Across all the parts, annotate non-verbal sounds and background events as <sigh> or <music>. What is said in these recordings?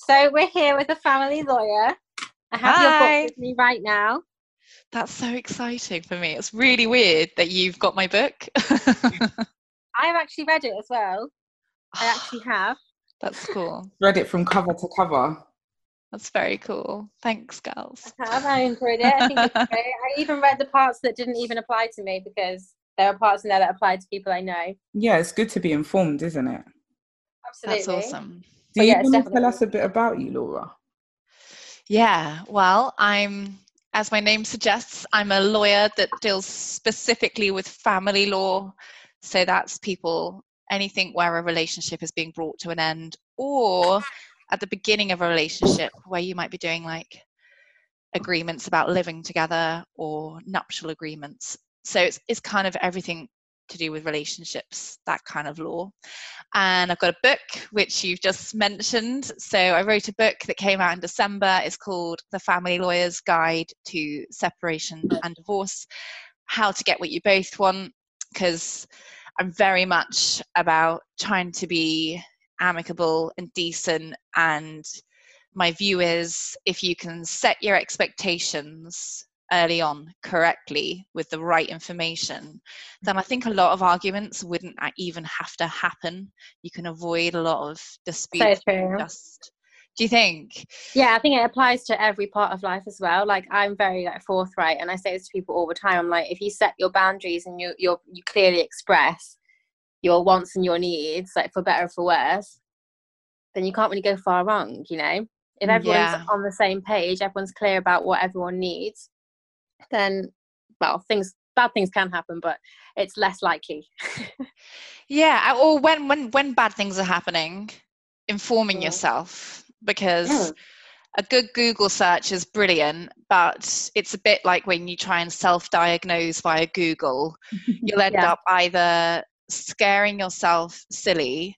So we're here with a family lawyer. I have Hi. your book with me right now. That's so exciting for me. It's really weird that you've got my book. <laughs> I've actually read it as well. I actually <sighs> have. That's cool. <laughs> Read it from cover to cover. That's very cool. Thanks, girls. I have. I enjoyed it. I think it's <laughs> great. I even read the parts that didn't even apply to me because there are parts in there that apply to people I know. Yeah, it's good to be informed, isn't it? Absolutely. That's awesome. Do you yeah, it's want to tell us a bit about you, Laura? Yeah, well, I'm, as my name suggests, I'm a lawyer that deals specifically with family law. So that's people, anything where a relationship is being brought to an end, or at the beginning of a relationship where you might be doing like agreements about living together or nuptial agreements. So it's, it's kind of everything to do with relationships, that kind of law. And I've got a book which you've just mentioned. So I wrote a book that came out in December. It's called The Family Lawyer's Guide to Separation and Divorce How to Get What You Both Want. Because I'm very much about trying to be amicable and decent. And my view is if you can set your expectations early on correctly with the right information, then I think a lot of arguments wouldn't even have to happen. You can avoid a lot of disputes. true. Just, do you think? Yeah, I think it applies to every part of life as well. Like I'm very like forthright, and I say this to people all the time. I'm like, if you set your boundaries and you you you clearly express your wants and your needs, like for better or for worse, then you can't really go far wrong. You know, if mm, everyone's Yeah. on the same page, everyone's clear about what everyone needs, then well, things bad things can happen, but it's less likely. <laughs> Yeah, or when when when bad things are happening, informing Mm. yourself because Mm. a good Google search is brilliant, but it's a bit like when you try and self-diagnose via Google, <laughs> you'll end Yeah. up either scaring yourself silly,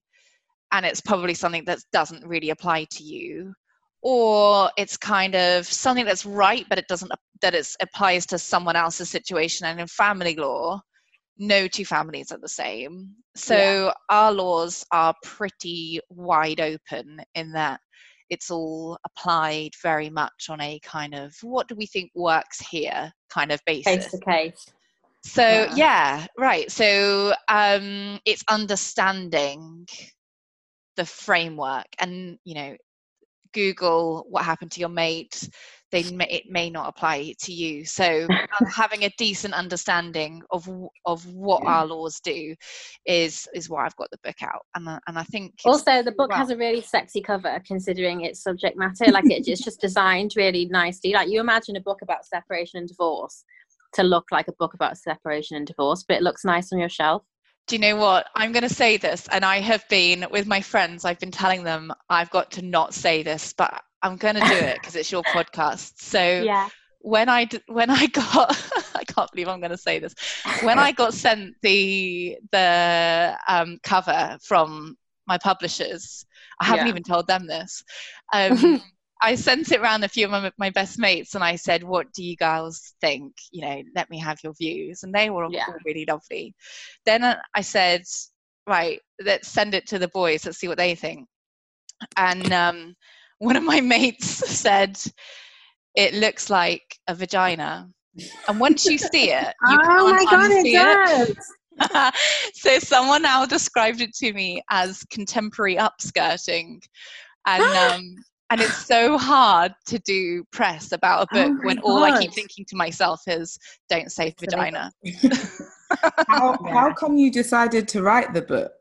and it's probably something that doesn't really apply to you, or it's kind of something that's right, but it doesn't that it applies to someone else's situation. And in family law, no two families are the same. So our laws are pretty wide open in that it's all applied very much on a kind of what do we think works here kind of basis. Case to case. So Yeah. yeah, right. So um, it's understanding the framework, and you know, Google what happened to your mate. They may, it may not apply to you. So um, <laughs> having a decent understanding of of what our laws do is is why I've got the book out, and I- and I think Also, the book well. has a really sexy cover considering its subject matter. Like it, it's just designed really nicely. Like you imagine a book about separation and divorce to look like a book about separation and divorce, but it looks nice on your shelf. Do you know what? I'm going to say this, and I have been with my friends, I've been telling them I've got to not say this, but I'm going to do it because it's your podcast. So <laughs> Yeah. when I <laughs> when I got I can't believe I'm going to say this. When I got sent the the um, cover from my publishers, I haven't Yeah. even told them this. Um, <laughs> I sent it around a few of my, my best mates, and I said, "What do you girls think? You know, let me have your views." And they were all Yeah. all really lovely. Then uh, I said, "Right, let's send it to the boys. Let's see what they think." And um, <laughs> one of my mates <laughs> said, "It looks like a vagina." And once you see it, <laughs> you oh my god, it unsee it. does. so someone now described it to me as contemporary upskirting and <gasps> um and it's so hard to do press about a Oh book my when all i keep thinking to myself is don't say vagina <laughs> <laughs> How, Yeah. how come you decided to write the book?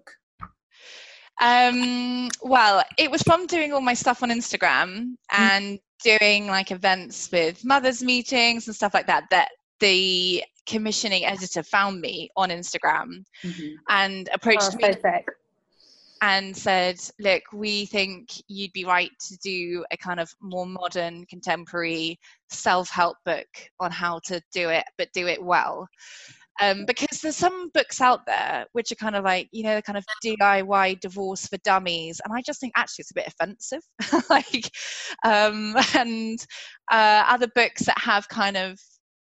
um well it was from doing all my stuff on instagram and doing like events with mothers meetings and stuff like that that the commissioning editor found me on instagram and Oh, approached so me. And said, Look, we think you'd be right to do a kind of more modern, contemporary self help book on how to do it, but do it well. Um, because there's some books out there which are kind of like, you know, the kind of DIY divorce for dummies. And I just think actually it's a bit offensive. <laughs> like, um, and uh, other books that have kind of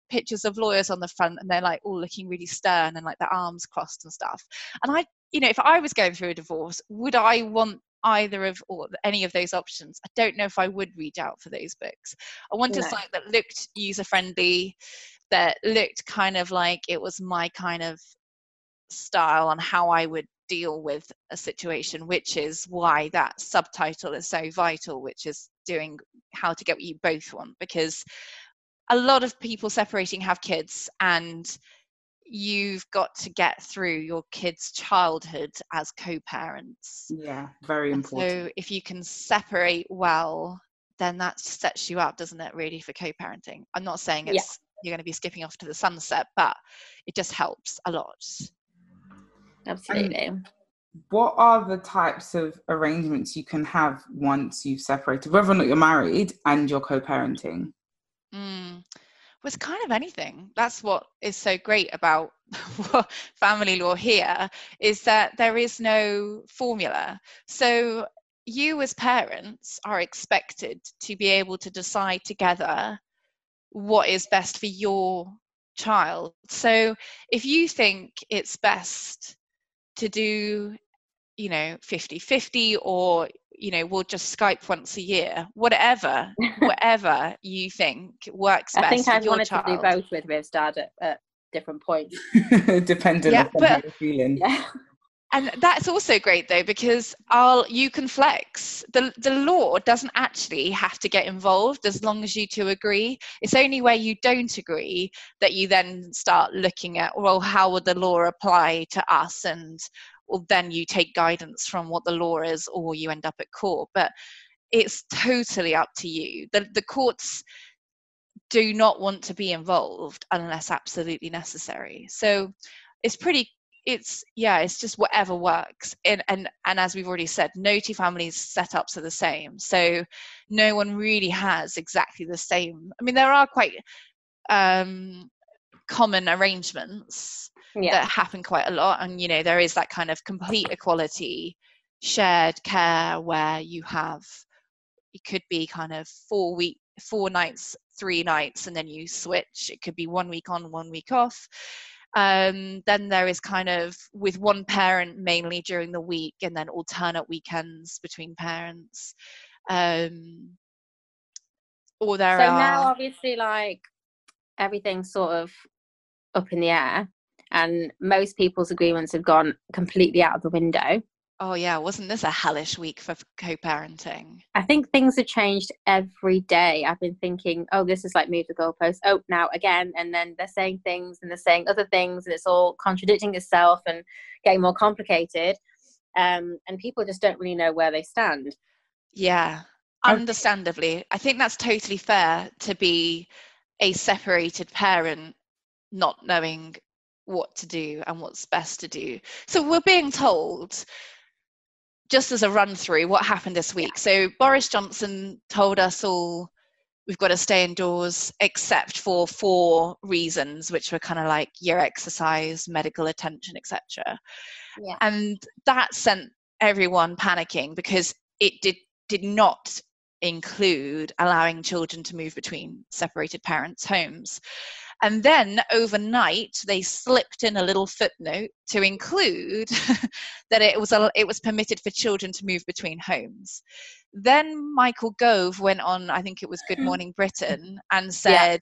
pictures of lawyers on the front and they're like all looking really stern and like their arms crossed and stuff. And I you know, if I was going through a divorce, would I want either of or any of those options i don't know if i would reach out for those books i wanted No. something that looked user friendly that looked kind of like it was my kind of style on how i would deal with a situation which is why that subtitle is so vital which is doing how to get what you both want because a lot of people separating have kids and you've got to get through your kids childhood as co-parents Yeah, very and important. so if you can separate well then that sets you up doesn't it really for co-parenting i'm not saying Yeah. it's you're going to be skipping off to the sunset but it just helps a lot Absolutely. what are the types of arrangements you can have once you've separated, whether or not you're married and you're co-parenting? Mm. It's kind of anything. That's what is so great about <laughs> family law here is that there is no formula. So you as parents are expected to be able to decide together what is best for your child. So if you think it's best to do you know 50 50 or you know we'll just skype once a year whatever <laughs> whatever you think works best I think for I've your wanted child. to do both with Riv's dad at, at different points. <laughs> Depending Yeah, on but- how you're feeling. Yeah. and that's also great though because I'll you can flex. The the law doesn't actually have to get involved as long as you two agree. It's only where you don't agree that you then start looking at well how would the law apply to us and well then you take guidance from what the law is or you end up at court. But it's totally up to you. The the courts do not want to be involved unless absolutely necessary. So it's pretty it's yeah it's just whatever works and and and as we've already said no two families setups are the same so no one really has exactly the same i mean there are quite um common arrangements Yeah. that happen quite a lot and you know there is that kind of complete equality shared care where you have it could be kind of four week four nights three nights and then you switch. It could be one week on one week off. Um, then there is kind of with one parent mainly during the week and then alternate weekends between parents. Um, or there so are now obviously like everything's sort of up in the air and most people's agreements have gone completely out of the window. Oh yeah wasn't this a hellish week for co-parenting? I think things have changed every day. I've been thinking oh this is like move the goalpost. Oh now again and then they're saying things and they're saying other things and it's all contradicting itself and getting more complicated um, and people just don't really know where they stand. Yeah, understandably. I think that's totally fair to be a separated parent not knowing what to do and what's best to do. So we're being told, just as a run through, what happened this week. So Boris Johnson told us all we've got to stay indoors except for four reasons, which were kind of like your exercise, medical attention, etc yeah and that sent everyone panicking because it did did not include allowing children to move between separated parents homes and then overnight they slipped in a little footnote to include <laughs> that it was a, it was permitted for children to move between homes. Then michael gove went on i think it was good hmm. morning britain and said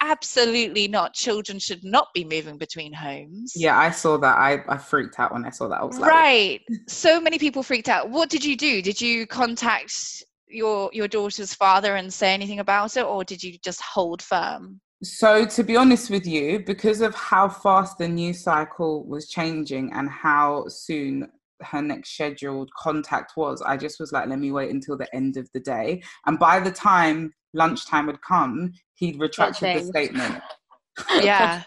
absolutely not. Children should not be moving between homes. Yeah, I saw that. I, I freaked out when I saw that. I was like, right. So many people freaked out. What did you do? Did you contact your your daughter's father and say anything about it or did you just hold firm So, to be honest with you, because of how fast the news cycle was changing and how soon her next scheduled contact was, I just was like, let me wait until the end of the day. And by the time lunchtime had come, he'd retracted the statement. <laughs> yeah.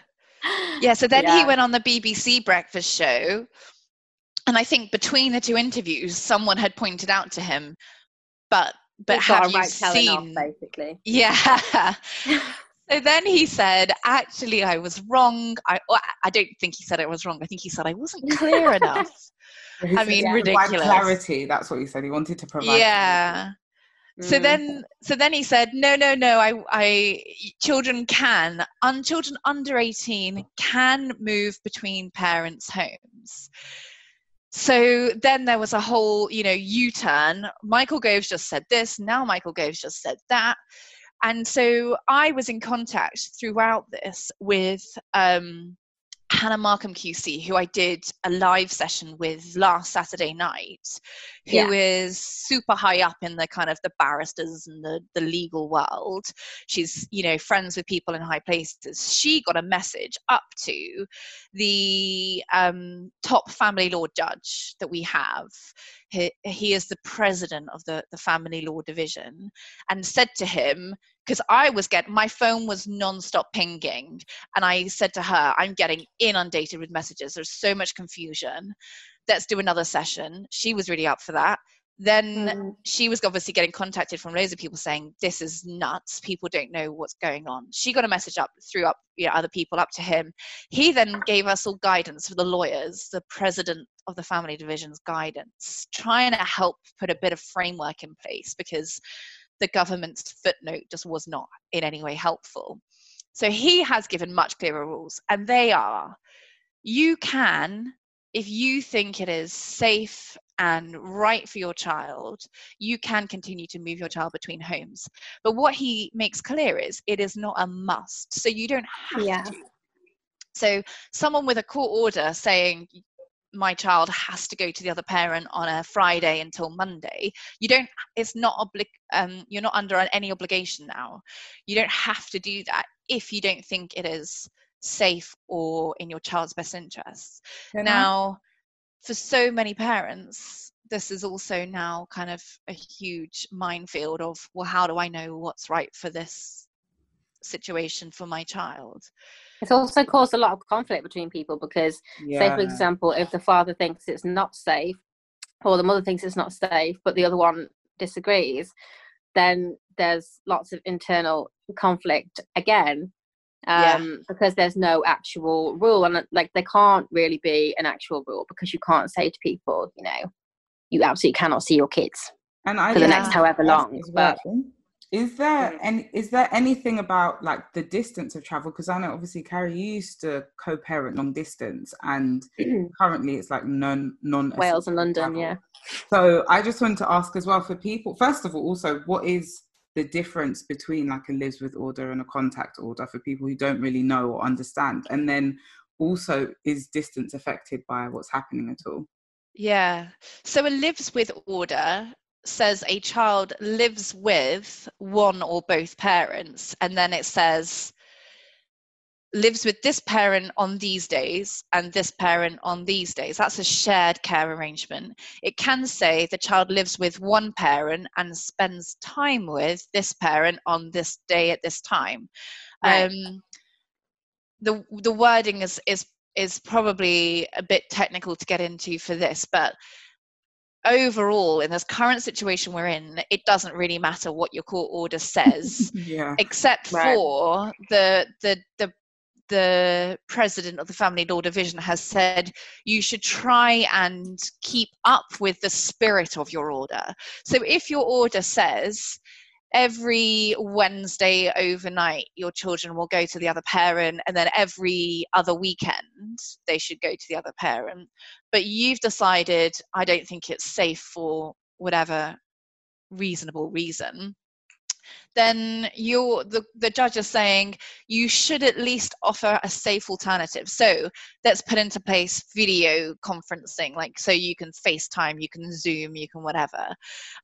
Yeah so then he went on the bbc breakfast show and i think between the two interviews someone had pointed out to him but but He's have you right telling off, seen basically. Yeah <laughs> <laughs> So then he said, actually, I was wrong. I, I don't think he said I was wrong. I think he said I wasn't <laughs> clear enough. <laughs> I mean, provide ridiculous. clarity. That's what he said. He wanted to provide. yeah. So Mm. then, so then he said, no, no, no. I, I, children can, un, children under eighteen can move between parents' homes. so then there was a whole you know u-turn michael gove's just said this now michael gove's just said that and so i was in contact throughout this with um, Hannah Markham QC, who I did a live session with last Saturday night, who yeah. is super high up in the kind of the barristers and the, the legal world. She's, you know, friends with people in high places. She got a message up to the um, top family law judge that we have. He, he is the president of the, the family law division and said to him, because I was getting my phone was non-stop pinging, and I said to her, "I'm getting inundated with messages. There's so much confusion. Let's do another session." She was really up for that. Then mm. she was obviously getting contacted from loads of people saying, "This is nuts. People don't know what's going on." She got a message up through up you know, other people up to him. He then gave us all guidance for the lawyers, the president of the family division's guidance, trying to help put a bit of framework in place because the government's footnote just was not in any way helpful. So he has given much clearer rules, and they are you can, if you think it is safe and right for your child, you can continue to move your child between homes. But what he makes clear is it is not a must. So you don't have yeah. to. So someone with a court order saying my child has to go to the other parent on a Friday until Monday. You don't. It's not oblig. Um, you're not under any obligation now. You don't have to do that if you don't think it is safe or in your child's best interests. Now, for so many parents, this is also now kind of a huge minefield of well, how do I know what's right for this situation for my child? It's also caused a lot of conflict between people because, yeah. say, for example, if the father thinks it's not safe, or the mother thinks it's not safe, but the other one disagrees, then there's lots of internal conflict again um, yeah. because there's no actual rule and like there can't really be an actual rule because you can't say to people you know you absolutely cannot see your kids and I, for the yeah, next however long but is there mm. and is there anything about like the distance of travel? Because I know obviously Carrie used to co-parent long distance, and mm. currently it's like non non Wales and London, travel. yeah. So I just wanted to ask as well for people. First of all, also what is the difference between like a lives with order and a contact order for people who don't really know or understand, and then also is distance affected by what's happening at all? Yeah. So a lives with order says a child lives with one or both parents, and then it says lives with this parent on these days and this parent on these days. That's a shared care arrangement. It can say the child lives with one parent and spends time with this parent on this day at this time. Right. Um, the the wording is is is probably a bit technical to get into for this, but overall in this current situation we're in it doesn't really matter what your court order says <laughs> yeah. except right. for the the the the president of the family law division has said you should try and keep up with the spirit of your order so if your order says every Wednesday overnight, your children will go to the other parent, and then every other weekend, they should go to the other parent. But you've decided, I don't think it's safe for whatever reasonable reason then you're the, the judge is saying you should at least offer a safe alternative so let's put into place video conferencing like so you can facetime you can zoom you can whatever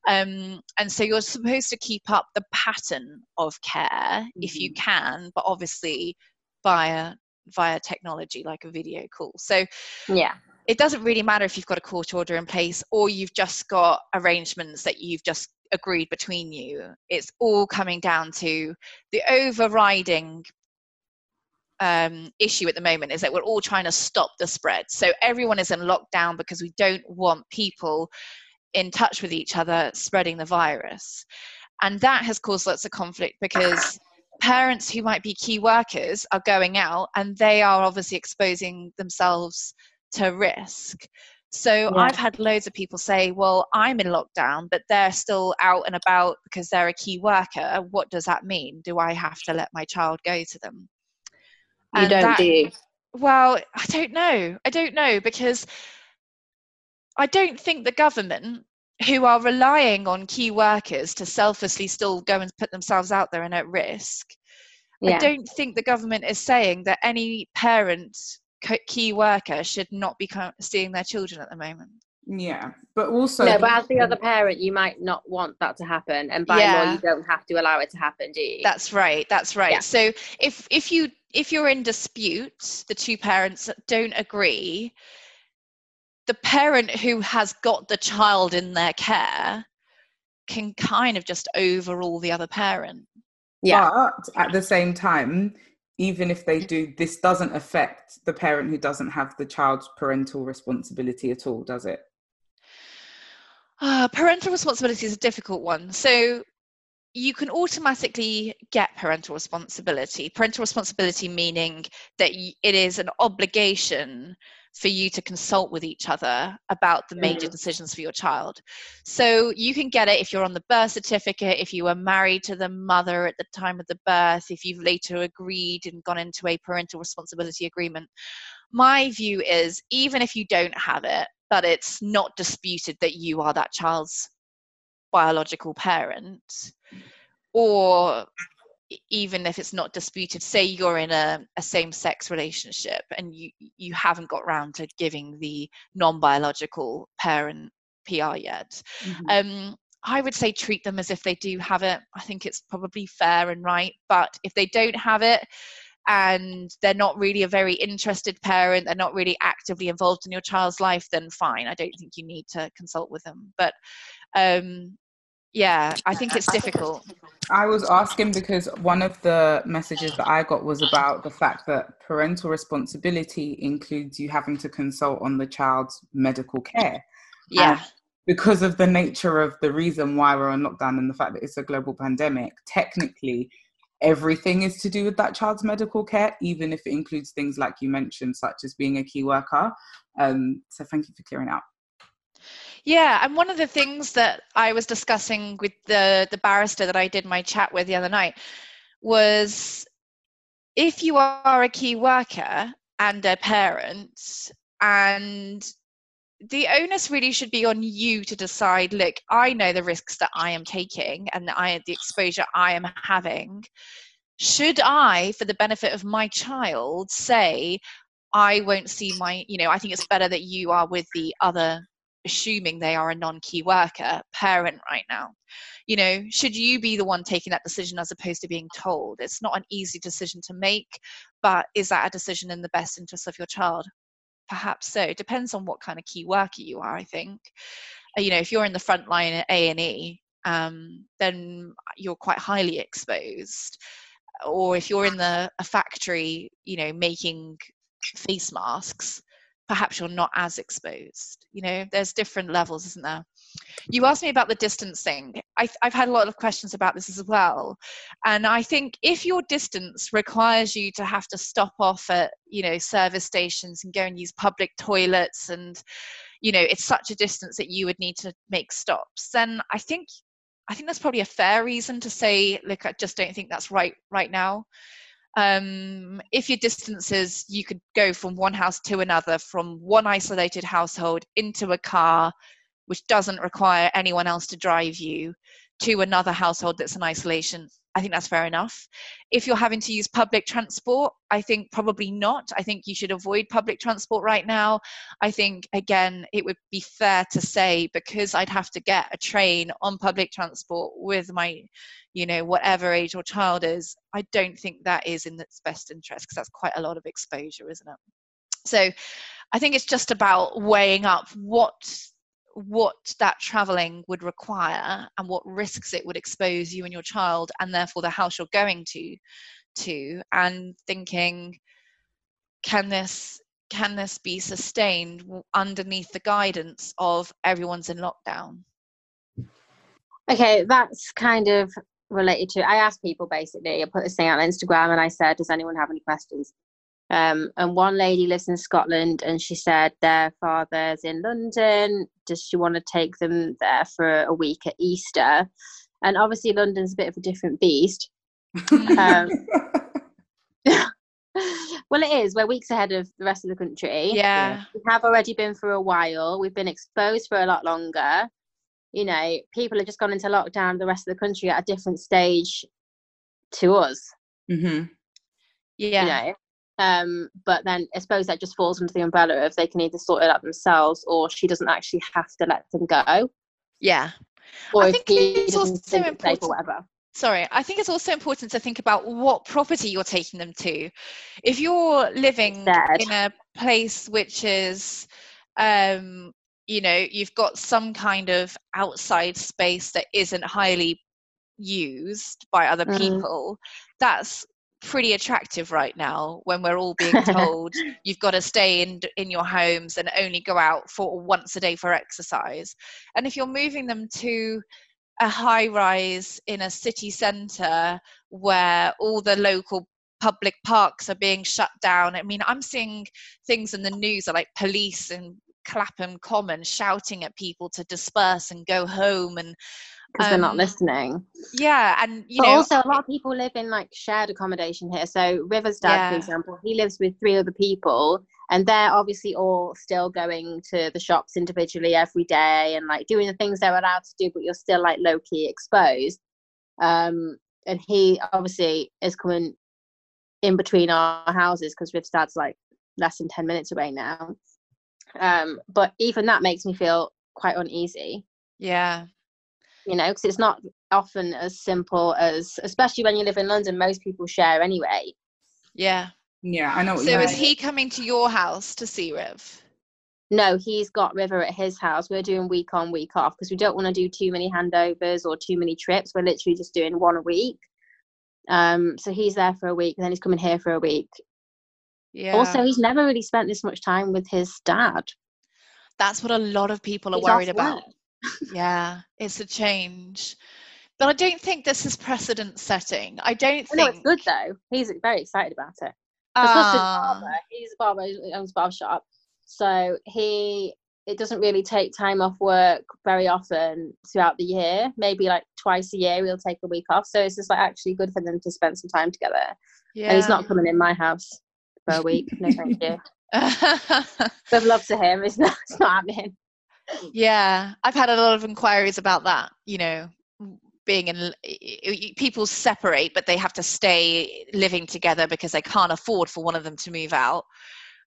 um, and so you're supposed to keep up the pattern of care mm-hmm. if you mm-hmm. can but obviously via via technology like a video call so yeah it doesn't really matter if you've got a court order in place or you've just got arrangements that you've just agreed between you. It's all coming down to the overriding um, issue at the moment is that we're all trying to stop the spread. So everyone is in lockdown because we don't want people in touch with each other spreading the virus. And that has caused lots of conflict because parents who might be key workers are going out and they are obviously exposing themselves to risk. So yeah. I've had loads of people say, well, I'm in lockdown, but they're still out and about because they're a key worker. What does that mean? Do I have to let my child go to them? You and don't, that, do you? Well, I don't know. I don't know because I don't think the government, who are relying on key workers to selflessly still go and put themselves out there and at risk, yeah. I don't think the government is saying that any parent key worker should not be seeing their children at the moment. Yeah, but also no. But as the other <laughs> parent, you might not want that to happen, and by yeah. law, you don't have to allow it to happen, do you? That's right. That's right. Yeah. So if if you if you're in dispute, the two parents don't agree. The parent who has got the child in their care can kind of just overrule the other parent. Yeah. But at the same time, even if they do, this doesn't affect the parent who doesn't have the child's parental responsibility at all, does it? Uh, parental responsibility is a difficult one. So you can automatically get parental responsibility. Parental responsibility meaning that it is an obligation for you to consult with each other about the major mm. decisions for your child. So you can get it if you're on the birth certificate, if you were married to the mother at the time of the birth, if you've later agreed and gone into a parental responsibility agreement. My view is even if you don't have it, but it's not disputed that you are that child's biological parent, or even if it's not disputed say you're in a, a same-sex relationship and you you haven't got round to giving the non-biological parent pr yet mm-hmm. um, i would say treat them as if they do have it. I think it's probably fair and right but if they don't have it and they're not really a very interested parent they're not really actively involved in your child's life then fine. I don't think you need to consult with them. But um, yeah i think it's difficult. I was asking because one of the messages that i got was about the fact that parental responsibility includes you having to consult on the child's medical care. Yeah. And because of the nature of the reason why we're on lockdown and the fact that it's a global pandemic technically everything is to do with that child's medical care even if it includes things like you mentioned such as being a key worker. Um, so thank you for clearing out yeah, and one of the things that I was discussing with the the barrister that I did my chat with the other night was if you are a key worker and a parent and the onus really should be on you to decide look i know the risks that i am taking and i the exposure i am having. Should i for the benefit of my child say i won't see my you know i think it's better that you are with the other assuming they are a non-key worker parent right now. You know should you be the one taking that decision as opposed to being told? It's not an easy decision to make but is that a decision in the best interest of your child? Perhaps so. It depends on what kind of key worker you are i think. Uh, you know if you're in the front line at a&e um, then you're quite highly exposed. Or if you're in the a factory you know making face masks perhaps you're not as exposed you know there's different levels isn't there? You asked me about the distancing. I, i've had a lot of questions about this as well. And i think if your distance requires you to have to stop off at you know service stations and go and use public toilets and you know it's such a distance that you would need to make stops then i think i think that's probably a fair reason to say look i just don't think that's right right now um, if your distances you could go from one house to another from one isolated household into a car which doesn't require anyone else to drive you to another household that's in isolation I think that's fair enough. If you're having to use public transport, I think probably not. I think you should avoid public transport right now. I think, again, it would be fair to say because I'd have to get a train on public transport with my, you know, whatever age or child is, I don't think that is in its best interest because that's quite a lot of exposure, isn't it? So I think it's just about weighing up what what that traveling would require and what risks it would expose you and your child and therefore the house you're going to to and thinking can this can this be sustained underneath the guidance of everyone's in lockdown? Okay that's kind of related to i asked people basically i put this thing out on instagram and i said does anyone have any questions um, and one lady lives in Scotland, and she said their father's in London. Does she want to take them there for a week at Easter? And obviously, London's a bit of a different beast. um, <laughs> well, it is. We're weeks ahead of the rest of the country. Yeah. We have already been for a while. We've been exposed for a lot longer. You know, people have just gone into lockdown. The rest of the country at a different stage to us. hmm Yeah. You know. Um, but then I suppose that just falls under the umbrella of they can either sort it out themselves or she doesn't actually have to let them go. Yeah. Or I think it's also think it's safe important- whatever. sorry i think it's also important to think about what property you're taking them to if you're living Dead. in a place which is um you know you've got some kind of outside space that isn't highly used by other Mm. people that's pretty attractive right now when we're all being told <laughs> you've got to stay in in your homes and only go out for once a day for exercise and if you're moving them to a high rise in a city centre where all the local public parks are being shut down. I mean, I'm seeing things in the news like police in Clapham Common shouting at people to disperse and go home and Because they're not um, listening. yeah, and you but know also a lot of people live in like shared accommodation here. So River's dad, Yeah. for example, he lives with three other people and they're obviously all still going to the shops individually every day and like doing the things they're allowed to do, but you're still like low key exposed. Um and he obviously is coming in between our houses because Riv's dad's like less than ten minutes away now. Um, but even that makes me feel quite uneasy yeah, you know, because it's not often as simple as, especially when you live in London, most people share anyway. yeah. Yeah, I know. What So you is mean. he coming to your house to see Riv? No, he's got River at his house. We're doing week on, week off because we don't want to do too many handovers or too many trips. We're literally just doing one a week. Um, so he's there for a week, and then he's coming here for a week. Yeah. Also, he's never really spent this much time with his dad. that's what a lot of people are He's worried about. work. Yeah, it's a change. But I don't think this is precedent setting. I don't I know think it's good though. He's very excited about it. Because plus his barber, he's a barber, he owns a barber shop. So he it doesn't really take time off work very often throughout the year. Maybe like twice a year we'll take a week off. So it's just like actually good for them to spend some time together. yeah. And he's not coming in my house for a week. No thank you. <laughs> With love to him, it's not it's not happening. Yeah, I've had a lot of inquiries about that. You know, being in y- y- people separate, but they have to stay living together because they can't afford for one of them to move out.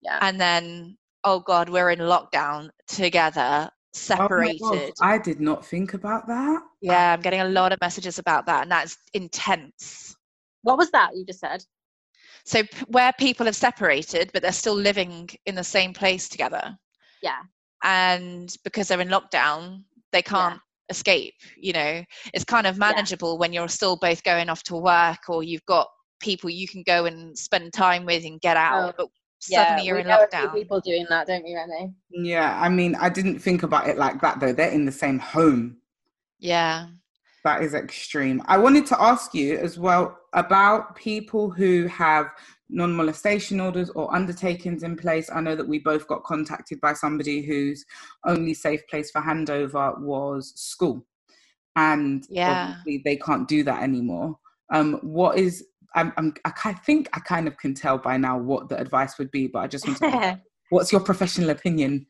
Yeah. And then, oh God, we're in lockdown together, Oh separated. God, I did not think about that. yeah, I'm getting a lot of messages about that, and that's intense. What was that you just said? So p- where people have separated, but they're still living in the same place together, Yeah. And because they're in lockdown, they can't escape. You know, it's kind of manageable when you're still both going off to work, or you've got people you can go and spend time with and get out. Oh, but suddenly you're we in know a few lockdown. people doing that, don't we, Remy? Yeah, I mean, I didn't think about it like that though. They're in the same home. Yeah. That is extreme. I wanted to ask you as well about people who have non molestation orders or undertakings in place. I know that we both got contacted by somebody whose only safe place for handover was school. And Yeah. obviously they can't do that anymore. Um, what is, I'm, I'm, I think I kind of can tell by now what the advice would be, but I just want to, <laughs> what's your professional opinion?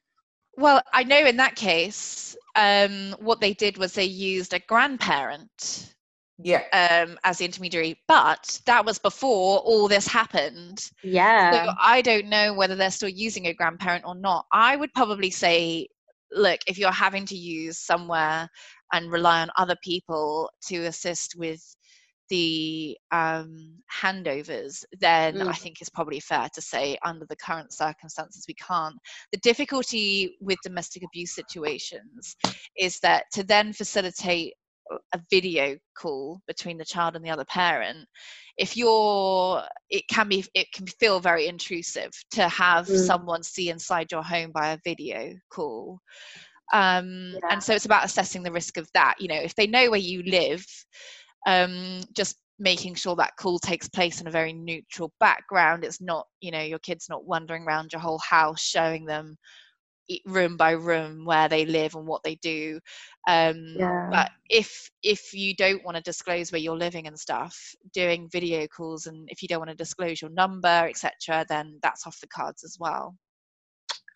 Well, I know in that case, um, what they did was they used a grandparent Yeah. um, as the intermediary, but that was before all this happened. yeah. So I don't know whether they're still using a grandparent or not. I would probably say, look, if you're having to use somewhere and rely on other people to assist with the um, handovers, then I Mm. think it's probably fair to say, under the current circumstances, we can't. The difficulty with domestic abuse situations is that to then facilitate a video call between the child and the other parent if you're it can be it can feel very intrusive to have Mm. someone see inside your home by a video call um Yeah. and so it's about assessing the risk of that you know if they know where you live um just making sure that call takes place in a very neutral background it's not you know your kids not wandering around your whole house showing them room by room where they live and what they do um Yeah. but if if you don't want to disclose where you're living and stuff doing video calls and if you don't want to disclose your number etc then that's off the cards as well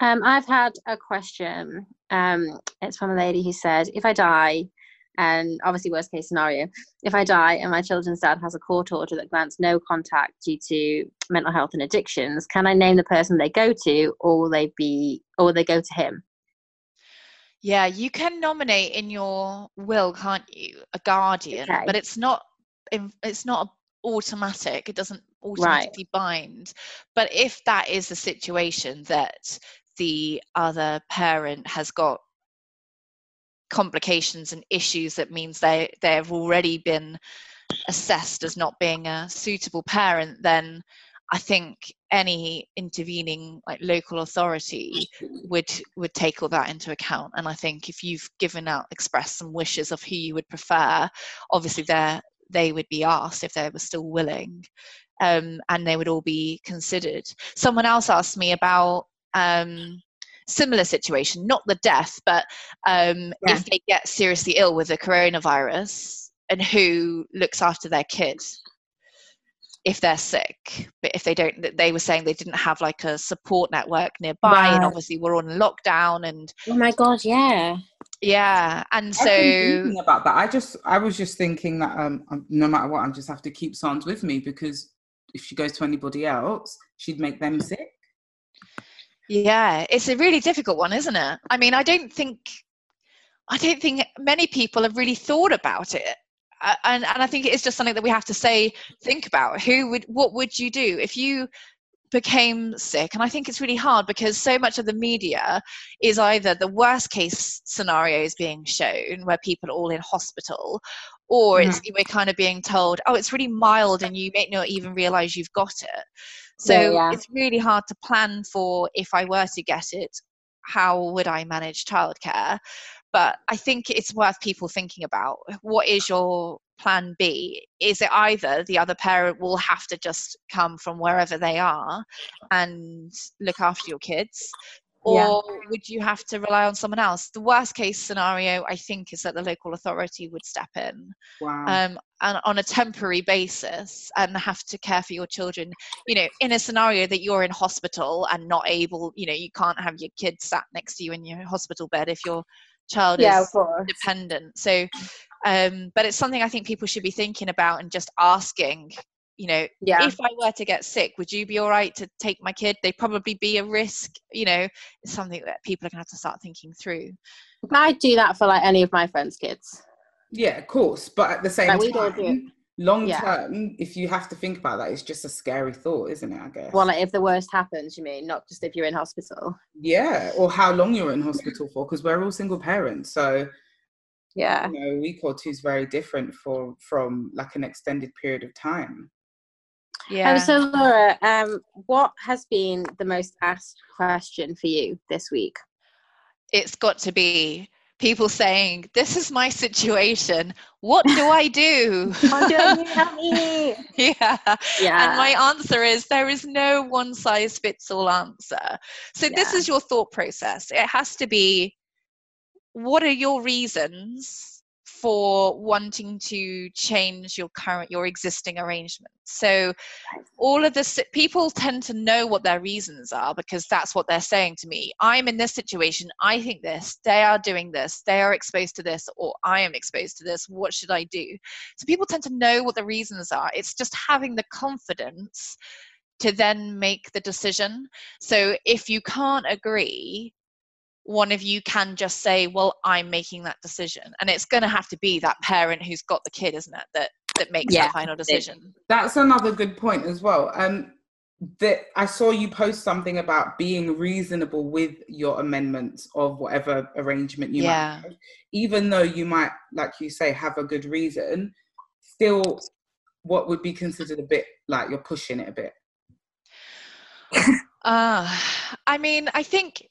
Um, I've had a question. Um, it's from a lady who said, if I die, and obviously worst case scenario, if I die and my children's dad has a court order that grants no contact due to mental health and addictions, can I name the person they go to, or will they be, or will they go to him? yeah you can nominate in your will can't you a guardian Okay. but it's not it's not automatic it doesn't automatically bind but if that is the situation that the other parent has got complications and issues that means they they've already been assessed as not being a suitable parent then i think any intervening like local authority would would take all that into account. And i think if you've given out expressed some wishes of who you would prefer obviously they they would be asked if they were still willing um, and they would all be considered. Someone else asked me about um, similar situation not the death but um, Yeah. if they get seriously ill with the coronavirus and who looks after their kids if they're sick but if they don't they were saying they didn't have like a support network nearby and obviously we're on lockdown and Oh my god, yeah. yeah and so about that. I just, I was just thinking that um, um, no matter what, I just have to keep Sans with me because if she goes to anybody else, she'd make them sick. Yeah it's a really difficult one isn't it? I mean i don't think i don't think many people have really thought about it. And and i think it is just something that we have to say think about. Who would what would you do if you became sick? And i think it's really hard because so much of the media is either the worst case scenarios being shown where people are all in hospital or it's mm-hmm. we're kind of being told oh it's really mild and you may not even realize you've got it so Yeah, yeah. it's really hard to plan for if i were to get it how would i manage childcare but i think it's worth people thinking about what is your plan b is it either the other parent will have to just come from wherever they are and look after your kids or Yeah. would you have to rely on someone else the worst case scenario i think is that the local authority would step in Wow. um, and on a temporary basis and have to care for your children you know in a scenario that you're in hospital and not able you know you can't have your kid sat next to you in your hospital bed if your child Yeah, is dependent so um but it's something i think people should be thinking about and just asking you know Yeah. if i were to get sick would you be all right to take my kid they'd probably be a risk you know it's something that people are going to have to start thinking through I'd do that for like any of my friends' kids. yeah, of course. But at the same Like, we'd all do it. time, long Yeah. term, if you have to think about that, it's just a scary thought, isn't it? I guess. Well, like if the worst happens, you mean, not just if you're in hospital. yeah, or how long you're in hospital for, because we're all single parents. So Yeah. you know, a week or two is very different for from like an extended period of time. Yeah Um, so Laura, um, what has been the most asked question for you this week? it's got to be people saying, This is my situation. What do I do? <laughs> yeah. <laughs> Yeah. And my answer is there is no one size fits all answer. So, this is your thought process. It has to be what are your reasons for wanting to change your current, your existing arrangement? So, all of this people tend to know what their reasons are because that's what they're saying to me. I'm in this situation. I think this. They are doing this. They are exposed to this or i am exposed to this. What should i do? So people tend to know what the reasons are. It's just having the confidence to then make the decision. So if you can't agree one of you can just say well i'm making that decision and it's going to have to be that parent who's got the kid isn't it that that makes Yeah, that final decision That's another good point as well. Um, that I saw you post something about being reasonable with your amendments of whatever arrangement you Yeah. might have, even though you might, like you say, have a good reason. Still, what would be considered a bit like you're pushing it a bit. Uh, I mean, I think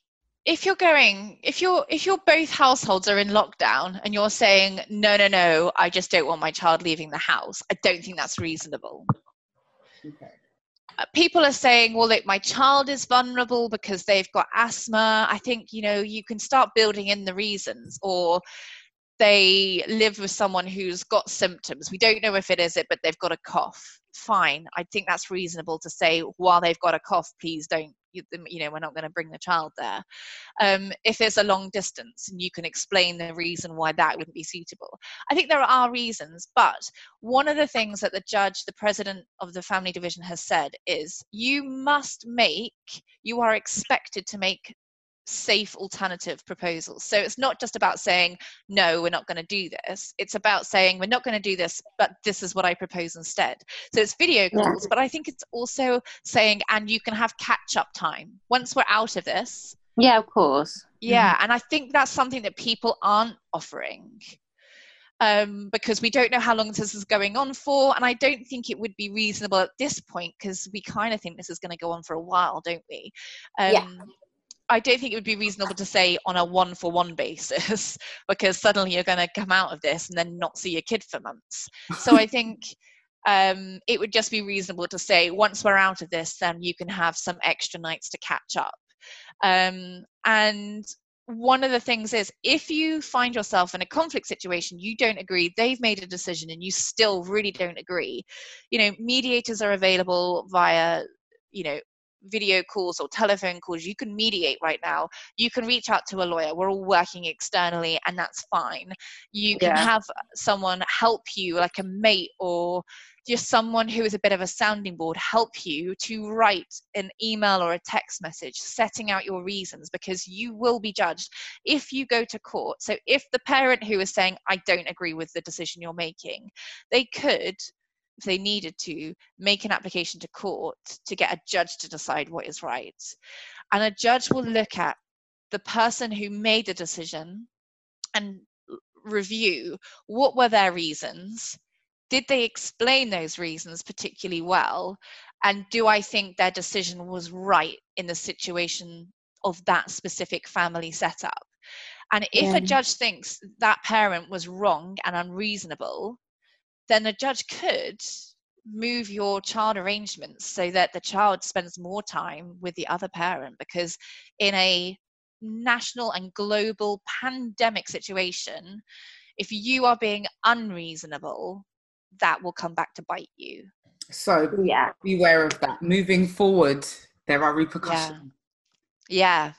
if you're going, if you're if you're both households are in lockdown and you're saying no, no, no, I just don't want my child leaving the house, I don't think that's reasonable. Okay. people are saying, well, look, my child is vulnerable because they've got asthma. I think, you know, you can start building in the reasons or they live with someone who's got symptoms. We don't know if it is it, but they've got a cough. Fine. I think that's reasonable to say while they've got a cough, please don't you, you know we're not going to bring the child there um, if there's a long distance and you can explain the reason why that wouldn't be suitable. I think there are reasons but one of the things that the judge the president of the family division has said is you must make you are expected to make safe alternative proposals. So it's not just about saying, no, we're not going to do this. It's about saying, we're not going to do this, but this is what I propose instead. So it's video calls, yeah. but I think it's also saying, and you can have catch up time. Once we're out of this. Yeah, of course. Yeah. Mm-hmm. And I think that's something that people aren't offering. Um, because we don't know how long this is going on for. And I don't think it would be reasonable at this point because we kind of think this is going to go on for a while, don't we? Um, yeah. I don't think it would be reasonable to say on a one for one basis <laughs> because suddenly you're going to come out of this and then not see your kid for months. So I <laughs> think um, it would just be reasonable to say once we're out of this, then you can have some extra nights to catch up. Um, and one of the things is if you find yourself in a conflict situation you don't agree they've made a decision and you still really don't agree you know mediators are available via you know video calls or telephone calls you can mediate right now. You can reach out to a lawyer. We're all working externally and that's fine. You can yeah. have someone help you like a mate or just someone who is a bit of a sounding board help you to write an email or a text message setting out your reasons because you will be judged if you go to court. So if the parent who is saying i don't agree with the decision you're making they could if they needed to, make an application to court to get a judge to decide what is right. And a judge will look at the person who made the decision and review what were their reasons did they explain those reasons particularly well and do i think their decision was right in the situation of that specific family setup and if yeah. a judge thinks that parent was wrong and unreasonable then a judge could move your child arrangements so that the child spends more time with the other parent because in a national and global pandemic situation if you are being unreasonable that will come back to bite you. So yeah. beware of that. Moving forward there are repercussions. Yeah, yeah.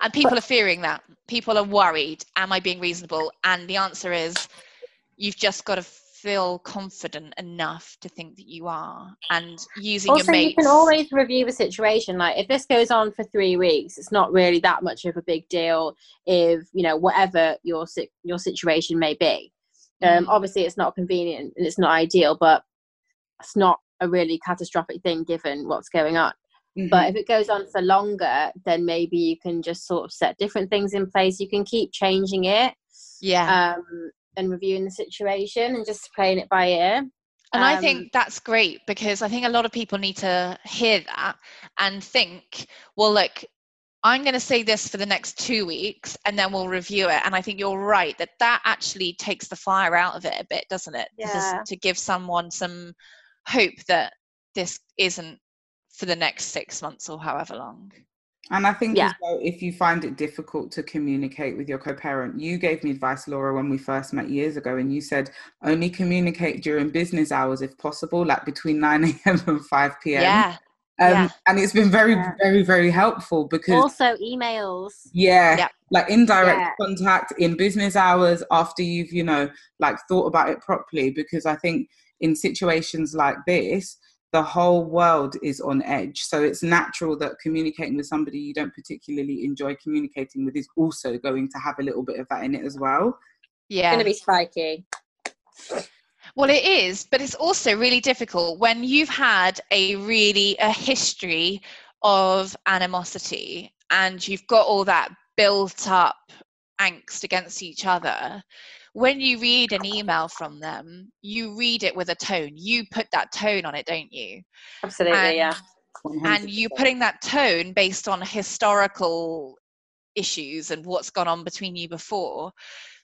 and people are fearing that. People are worried am i being reasonable? And the answer is you've just got to feel confident enough to think that you are and using also, your mates. you can always review the situation like if this goes on for three weeks it's not really that much of a big deal if you know whatever your your situation may be um, mm. obviously it's not convenient and it's not ideal but it's not a really catastrophic thing given what's going on mm-hmm. but if it goes on for longer then maybe you can just sort of set different things in place you can keep changing it yeah um, and reviewing the situation and just playing it by ear. And um, I think um, that's great because I think a lot of people need to hear that and think, well, look, I'm going to say this for the next two weeks and then we'll review it. And I think you're right that that actually takes the fire out of it a bit, doesn't it? Yeah. to give someone some hope that this isn't for the next six months or however long. And I think yeah. well, if you find it difficult to communicate with your co-parent, you gave me advice, Laura, when we first met years ago, and you said only communicate during business hours if possible, like between <laughs> 9 a.m. and 5 p.m. Yeah. Um, yeah. And it's been very, yeah. very, very helpful because also emails. Yeah, yeah. like indirect contact in business hours after you've, you know, like thought about it properly. Because I think in situations like this, the whole world is on edge. So it's natural that communicating with somebody you don't particularly enjoy communicating with is also going to have a little bit of that in it as well. Yeah. It's going to be spiky. Well, it is, but it's also really difficult when you've had a really a history of animosity and you've got all that built up angst against each other when you read an email from them, you read it with a tone. You put that tone on it, don't you? Absolutely, and, yeah. 100%. And you're putting that tone based on historical issues and what's gone on between you before.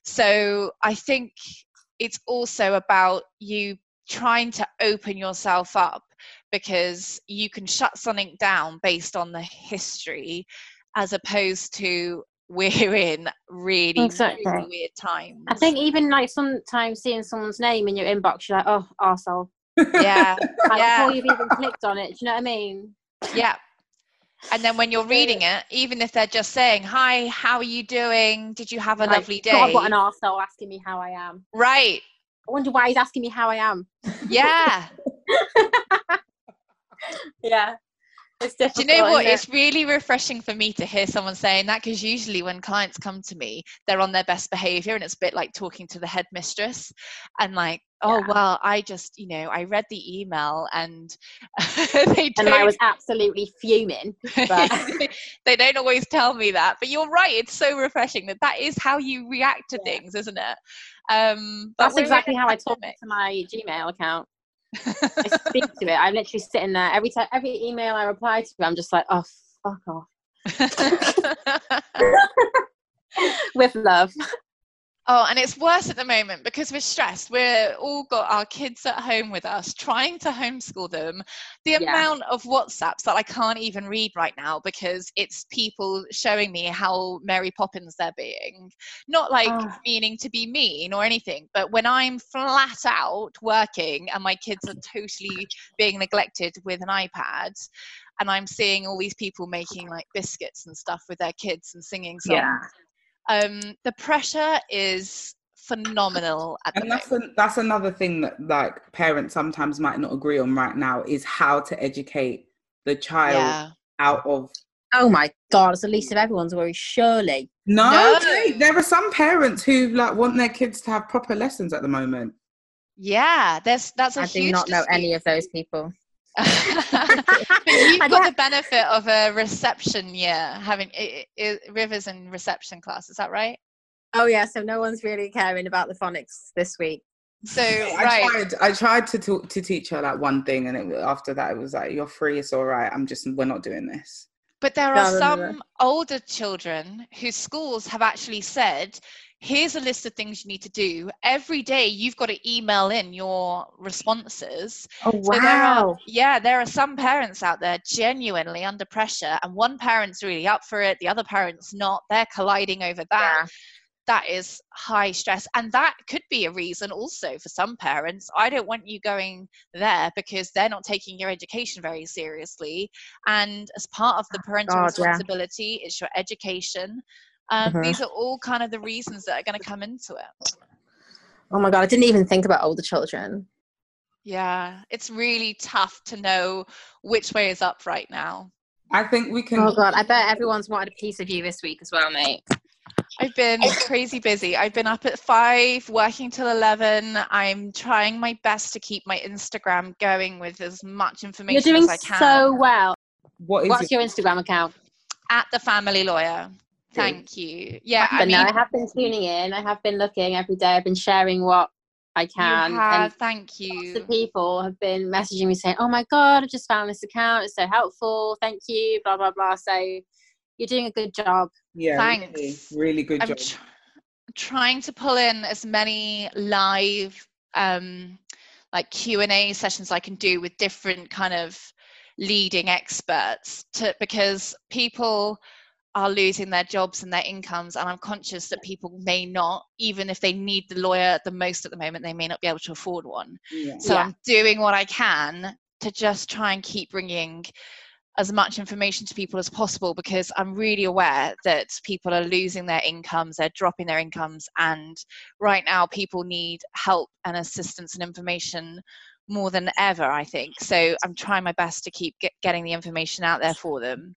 So I think it's also about you trying to open yourself up because you can shut something down based on the history as opposed to we're in really, Exactly. really weird times. I think even like sometimes seeing someone's name in your inbox, you're like, oh, arsehole. yeah, <laughs> Like, Yeah. Before you've even clicked on it, do you know what I mean? yeah. And then when you're <laughs> reading it, even if they're just saying, Hi, how are you doing? Did you have a Like, lovely day? God, what an arsehole asking me how I am. right. I wonder why he's asking me how I am. Yeah. <laughs> Yeah. Do you know what? it? It's really refreshing for me to hear someone saying that because usually when clients come to me, they're on their best behavior and it's a bit like talking to the headmistress and like, oh, Yeah. well, I just, you know, I read the email and <laughs> they and I was absolutely fuming. but- <laughs> they don't always tell me that. But you're right. It's so refreshing that that is how you react to Yeah. things, isn't it? Um, That's exactly how I talk to my Gmail account. I speak to it. I'm literally sitting there every time, every email I reply to, I'm just like, oh, fuck off. <laughs> <laughs> With love. Oh, and it's worse at the moment because we're stressed. We're all got our kids at home with us, trying to homeschool them. The Yeah. amount of WhatsApps that I can't even read right now because it's people showing me how Mary Poppins they're being. Not like Ah. meaning to be mean or anything, but when I'm flat out working and my kids are totally being neglected with an iPad. And I'm seeing all these people making like biscuits and stuff with their kids and singing songs um the pressure is phenomenal at the and that's moment an, that's another thing that like parents sometimes might not agree on right now is how to educate the child yeah out of Oh my God, it's the least of everyone's worries, surely. no, No. Jake, there are some parents who like want their kids to have proper lessons at the moment yeah there's that's a I do huge not know any of those people. But you've got the benefit of a reception year having i i rivers in reception class is that right Oh, yeah, so no one's really caring about the phonics this week. so I right tried. I tried to talk, to teach her like one thing, and it, after that, it was like, "You're free. It's all right. I'm just. We're not doing this." But there No, are no, no, some no. older children whose schools have actually said, here's a list of things you need to do. Every day you've got to email in your responses. Oh, So there are, yeah, there are some parents out there genuinely under pressure, and one parent's really up for it, the other parent's not. They're colliding over that. Yeah. That is high stress. And that could be a reason also for some parents. I don't want you going there because they're not taking your education very seriously. And as part of the oh, parental God, yeah. responsibility, it's your education. Um, Mhm. These are all kind of the reasons that are going to come into it. Oh my God, I didn't even think about older children. Yeah, it's really tough to know which way is up right now. I think we can. Oh God, I bet everyone's wanted a piece of you this week as well, mate. I've been crazy busy. I've been up at five, working till 11. I'm trying my best to keep my Instagram going with as much information You're doing as I can. so well. what is What's it? your Instagram account? At the family lawyer. Good. Thank you. Yeah, I but mean, no, I have been tuning in. I have been looking every day. I've been sharing what I you can. have. And Thank lots you. of people have been messaging me saying, "Oh my god, I just found this account. It's so helpful. Thank you." Blah blah blah. So you're doing a good job. Yeah, Thanks. really, really good I'm job. tr- trying to pull in as many live um like q&a sessions i can do with different kind of leading experts to because people are losing their jobs and their incomes and i'm conscious that people may not even if they need the lawyer the most at the moment they may not be able to afford one yeah. so Yeah. i'm doing what i can to just try and keep bringing as much information to people as possible because I'm really aware that people are losing their incomes, they're dropping their incomes, and right now people need help and assistance and information more than ever, I think. So I'm trying my best to keep get, getting the information out there for them.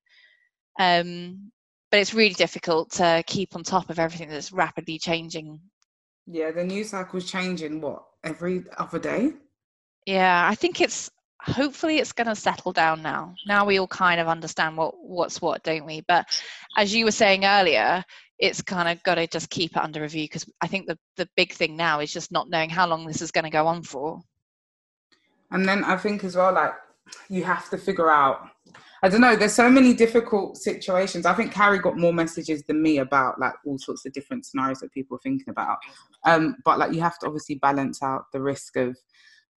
Um, but it's really difficult to keep on top of everything that's rapidly changing. Yeah, the news cycle's changing. What every other day? Yeah, I think it's hopefully it's going to settle down now. Now we all kind of understand what what's what, don't we? But as you were saying earlier, it's kind of got to just keep it under review because I think the the big thing now is just not knowing how long this is going to go on for. And then I think as well, like you have to figure out. I don't know. There's so many difficult situations. I think Carrie got more messages than me about like all sorts of different scenarios that people are thinking about. Um, but like you have to obviously balance out the risk of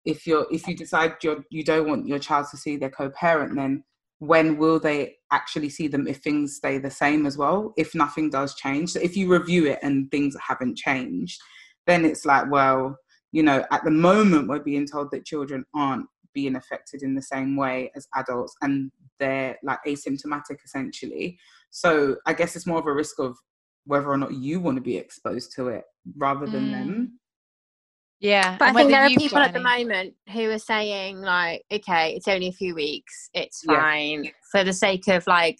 if you're if you decide you're you don't want your child to see their co-parent then when will they actually see them if things stay the same as well if nothing does change so if you review it and things haven't changed then it's like well you know at the moment we're being told that children aren't being affected in the same way as adults and they're like asymptomatic essentially so i guess it's more of a risk of whether or not you want to be exposed to it rather than mm. them yeah. But I think there are people at the moment who are saying, like, okay, it's only a few weeks, it's fine. Yeah. For the sake of, like,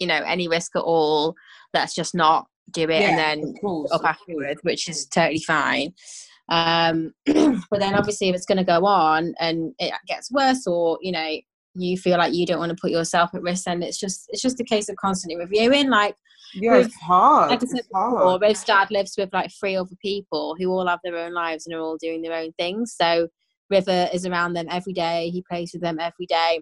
you know, any risk at all, let's just not do it yeah, and then course, up afterwards, which is totally fine. Um, <clears throat> but then obviously, if it's going to go on and it gets worse, or, you know, you feel like you don't want to put yourself at risk, then it's just it's just a case of constantly reviewing. Like yeah, it's hard. Like I said before, Rose dad lives with like three other people who all have their own lives and are all doing their own things. So River is around them every day. He plays with them every day.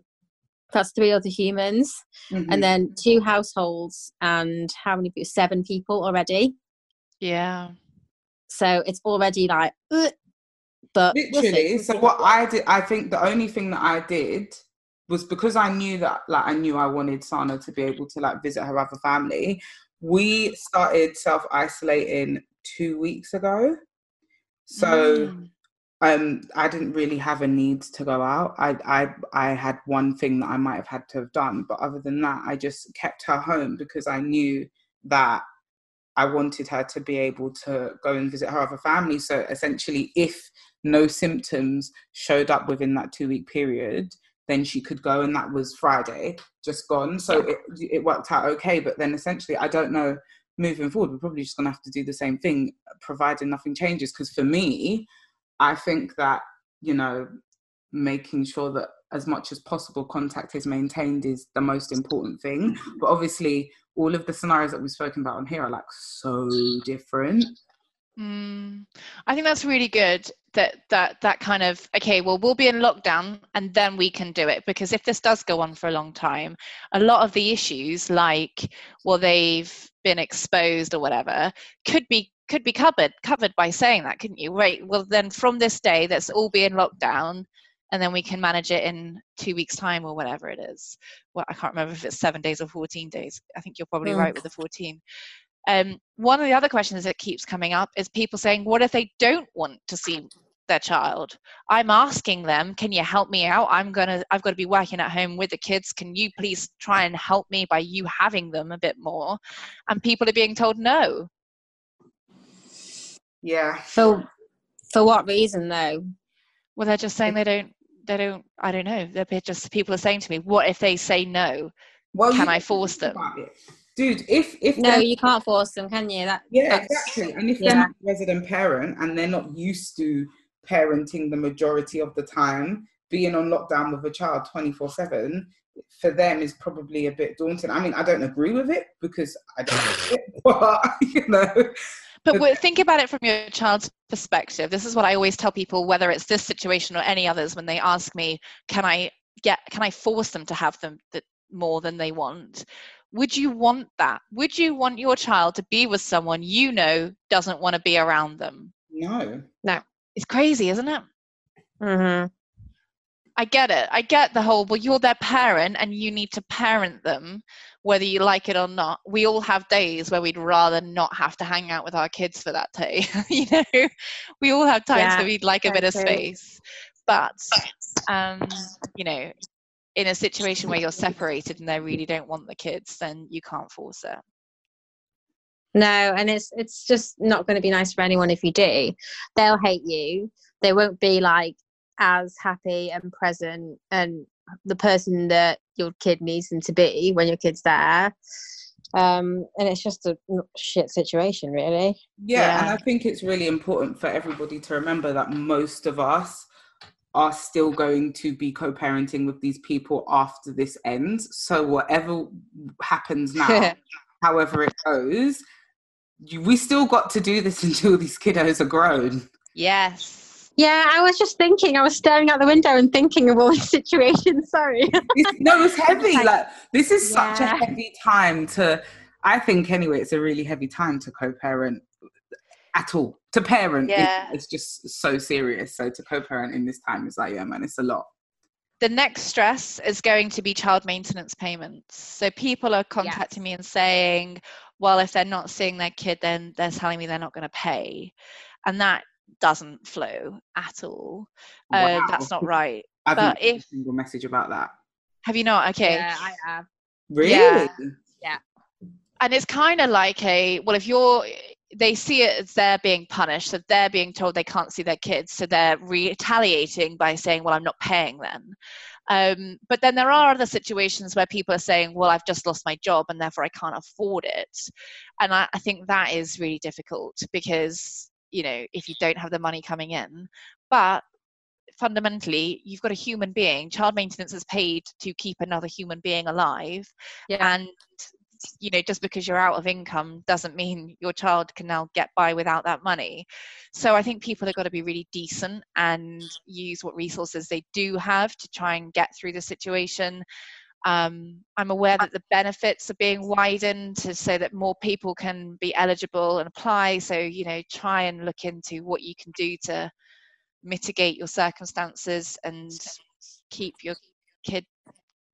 That's three other humans, mm-hmm. and then two households, and how many people? Seven people already. Yeah. So it's already like, but literally. We'll so what I did, I think the only thing that I did was because I knew that like I knew I wanted Sana to be able to like visit her other family. We started self isolating two weeks ago. So mm. um I didn't really have a need to go out. I I I had one thing that I might have had to have done, but other than that, I just kept her home because I knew that I wanted her to be able to go and visit her other family. So essentially, if no symptoms showed up within that two week period, then she could go and that was friday just gone. So yeah. it, it worked out okay. But then essentially i don't know moving forward we're probably just going to have to do the same thing providing nothing changes. Because for me i think that you know making sure that as much as possible contact is maintained is the most important thing. Mm-hmm. But obviously all of the scenarios that we've spoken about on here are like so different. Mm, I think that's really good that that that kind of okay well we'll be in lockdown and then we can do it. Because if this does go on for a long time a lot of the issues like well they've been exposed or whatever could be could be covered covered by saying that couldn't you? Right well then from this day let's all be in lockdown and then we can manage it in two weeks time or whatever it is well i can't remember if it's seven days or 14 days i think you're probably mm. right with the 14 um, one of the other questions that keeps coming up is people saying, what if they don't want to see their child? I'm asking them, can you help me out? I'm gonna, I've got to be working at home with the kids. Can you please try and help me by you having them a bit more? And people are being told no. Yeah. For for what reason though? Well, they're just saying they don't. They don't. I don't know. They're just people are saying to me, "What if they say no? Well, can I force them?" dude if if no you can't force them can you that yeah exactly and if yeah. they're not resident parent and they're not used to parenting the majority of the time being on lockdown with a child 24 7 for them is probably a bit daunting i mean i don't agree with it because i don't <laughs> it, <laughs> but you know but think about it from your child's perspective this is what i always tell people whether it's this situation or any others when they ask me can i get can i force them to have them that more than they want would you want that? Would you want your child to be with someone you know doesn't want to be around them? No. No. It's crazy, isn't it? Mm-hmm. I get it. I get the whole, well, you're their parent and you need to parent them, whether you like it or not. We all have days where we'd rather not have to hang out with our kids for that day. <laughs> you know, we all have times yeah, where we'd like a bit of space. But, um, you know, in a situation where you're separated and they really don't want the kids, then you can't force it. No, and it's it's just not going to be nice for anyone if you do. They'll hate you. They won't be like as happy and present and the person that your kid needs them to be when your kid's there. Um, and it's just a shit situation, really. Yeah, yeah, and I think it's really important for everybody to remember that most of us are still going to be co-parenting with these people after this ends. So whatever happens now, <laughs> however it goes, we still got to do this <laughs> until these kiddos are grown. Yes. Yeah, I was just thinking. I was staring out the window and thinking of all the <laughs> situations. Sorry. no, it's heavy. <laughs> Like this is yeah. such a heavy time to. I think anyway, it's a really heavy time to co-parent at all To parent, it- it's just so serious. So to co-parent in this time is like, yeah, man, it's a lot. the next stress is going to be child maintenance payments. So people are contacting me and saying, well, if they're not seeing their kid, then they're telling me they're not going to pay. And that doesn't flow at all. Uh, that's not right. <laughs> I haven't but got a if- single message about that. Have you not? Okay. Yeah, I have. Really? Yeah. And it's kind of like a well if you're they see it as they're being punished so they're being told they can't see their kids so they're retaliating by saying well i'm not paying them um, but then there are other situations where people are saying well i've just lost my job and therefore i can't afford it and I, I think that is really difficult because you know if you don't have the money coming in but fundamentally you've got a human being child maintenance is paid to keep another human being alive Yeah. and you know just because you're out of income doesn't mean your child can now get by without that money so i think people have got to be really decent and use what resources they do have to try and get through the situation um, i'm aware that the benefits are being widened to so that more people can be eligible and apply so you know try and look into what you can do to mitigate your circumstances and keep your kid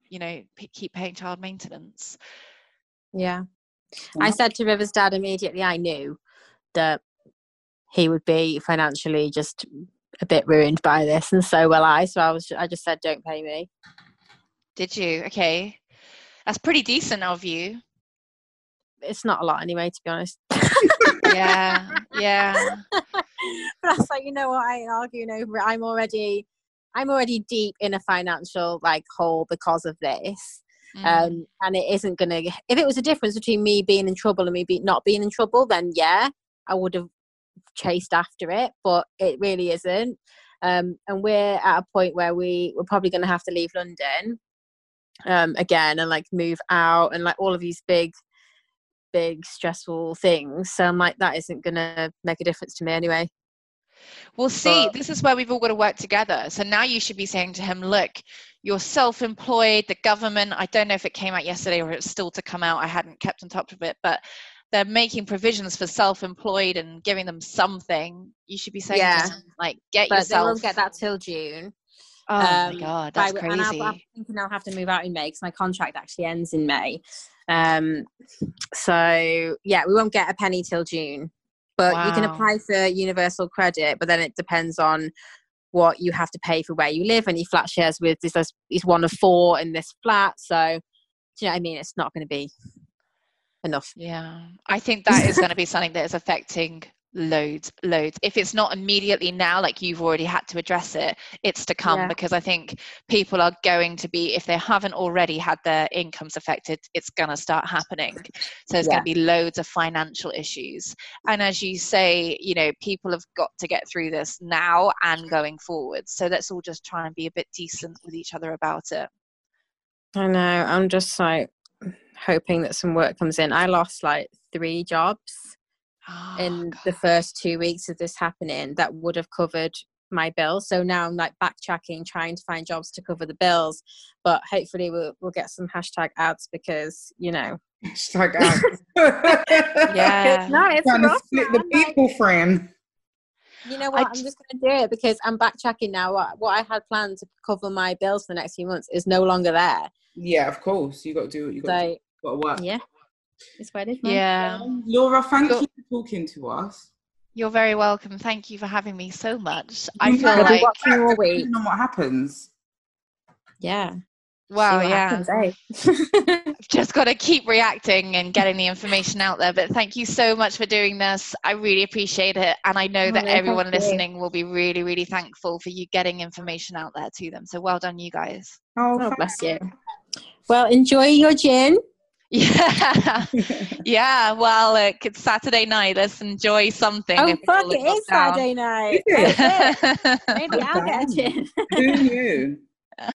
you know p- keep paying child maintenance Yeah. I said to River's dad immediately, I knew that he would be financially just a bit ruined by this, and so will I. So I was, I just said, don't pay me. Did you? Okay. That's pretty decent of you. It's not a lot anyway, to be honest. Yeah. Yeah. <laughs> but I was like, you know what? I ain't arguing over it. I'm already, I'm already deep in a financial like hole because of this. Mm. um, and it isn't gonna. If it was a difference between me being in trouble and me be, not being in trouble, then yeah, I would have chased after it. But it really isn't. Um, and we're at a point where we we're probably gonna have to leave London um, again and like move out and like all of these big, big stressful things. So I'm like, that isn't gonna make a difference to me anyway. Well, see, but- this is where we've all got to work together. So now you should be saying to him, look, you're self employed, the government, I don't know if it came out yesterday or it's still to come out. I hadn't kept on top of it, but they're making provisions for self employed and giving them something. You should be saying, Yeah. him, like, get But they yourself. won't get that till June. Oh my um, God, by that's w- And crazy. I'll, I'm thinking I'll have to move out in May because my contract actually ends in May. Um, so yeah, we won't get a penny till June. But you can apply for universal credit, but then it depends on what you have to pay for where you live and your flat shares with this is is one of four in this flat. So do you know what I mean? It's not going to be enough. Yeah, I think that is going to be something that is affecting loads, loads. If it's not immediately now, like you've already had to address it, it's to come Yeah. because I think people are going to be, if they haven't already had their incomes affected, it's going to start happening. So there's going to be loads of financial issues. And as you say, you know, people have got to get through this now and going forward. So let's all just try and be a bit decent with each other about it. I know. I'm just like hoping that some work comes in. I lost like three jobs. Oh, in God. the first two weeks of this happening that would have covered my bills. So now I'm like backtracking, trying to find jobs to cover the bills. But hopefully we'll we'll get some hashtag ads because you know. Hashtag <laughs> out. Yeah. <laughs> no, it's Trying to split the man. Like, people, friend. you know what? I'm just going to do it because I'm backtracking now. What what I had planned to cover my bills for the next few months is no longer there. Yeah, of course. You got to do what you got to do. So Got to work. yeah, it's what it is. man. Yeah. Laura, thank Go- you for talking to us. You're very welcome. Thank you for having me so much. I feel might like, watch you all week. on what happens. Yeah. wow, See yeah. happens, eh? <laughs> I've just got to keep reacting and getting the information out there. But thank you so much for doing this. I really appreciate it. And I know Oh, that no, thank everyone you. listening will be really, really thankful for you getting information out there to them. So well done, you guys. Oh, Oh, bless you. Well, enjoy your gin. Yeah. <laughs> yeah. Well, look, it's Saturday night. Let's enjoy something. Oh fuck! It is locked. Saturday night. Is it? <laughs> Maybe I'll get a damn. Who knew?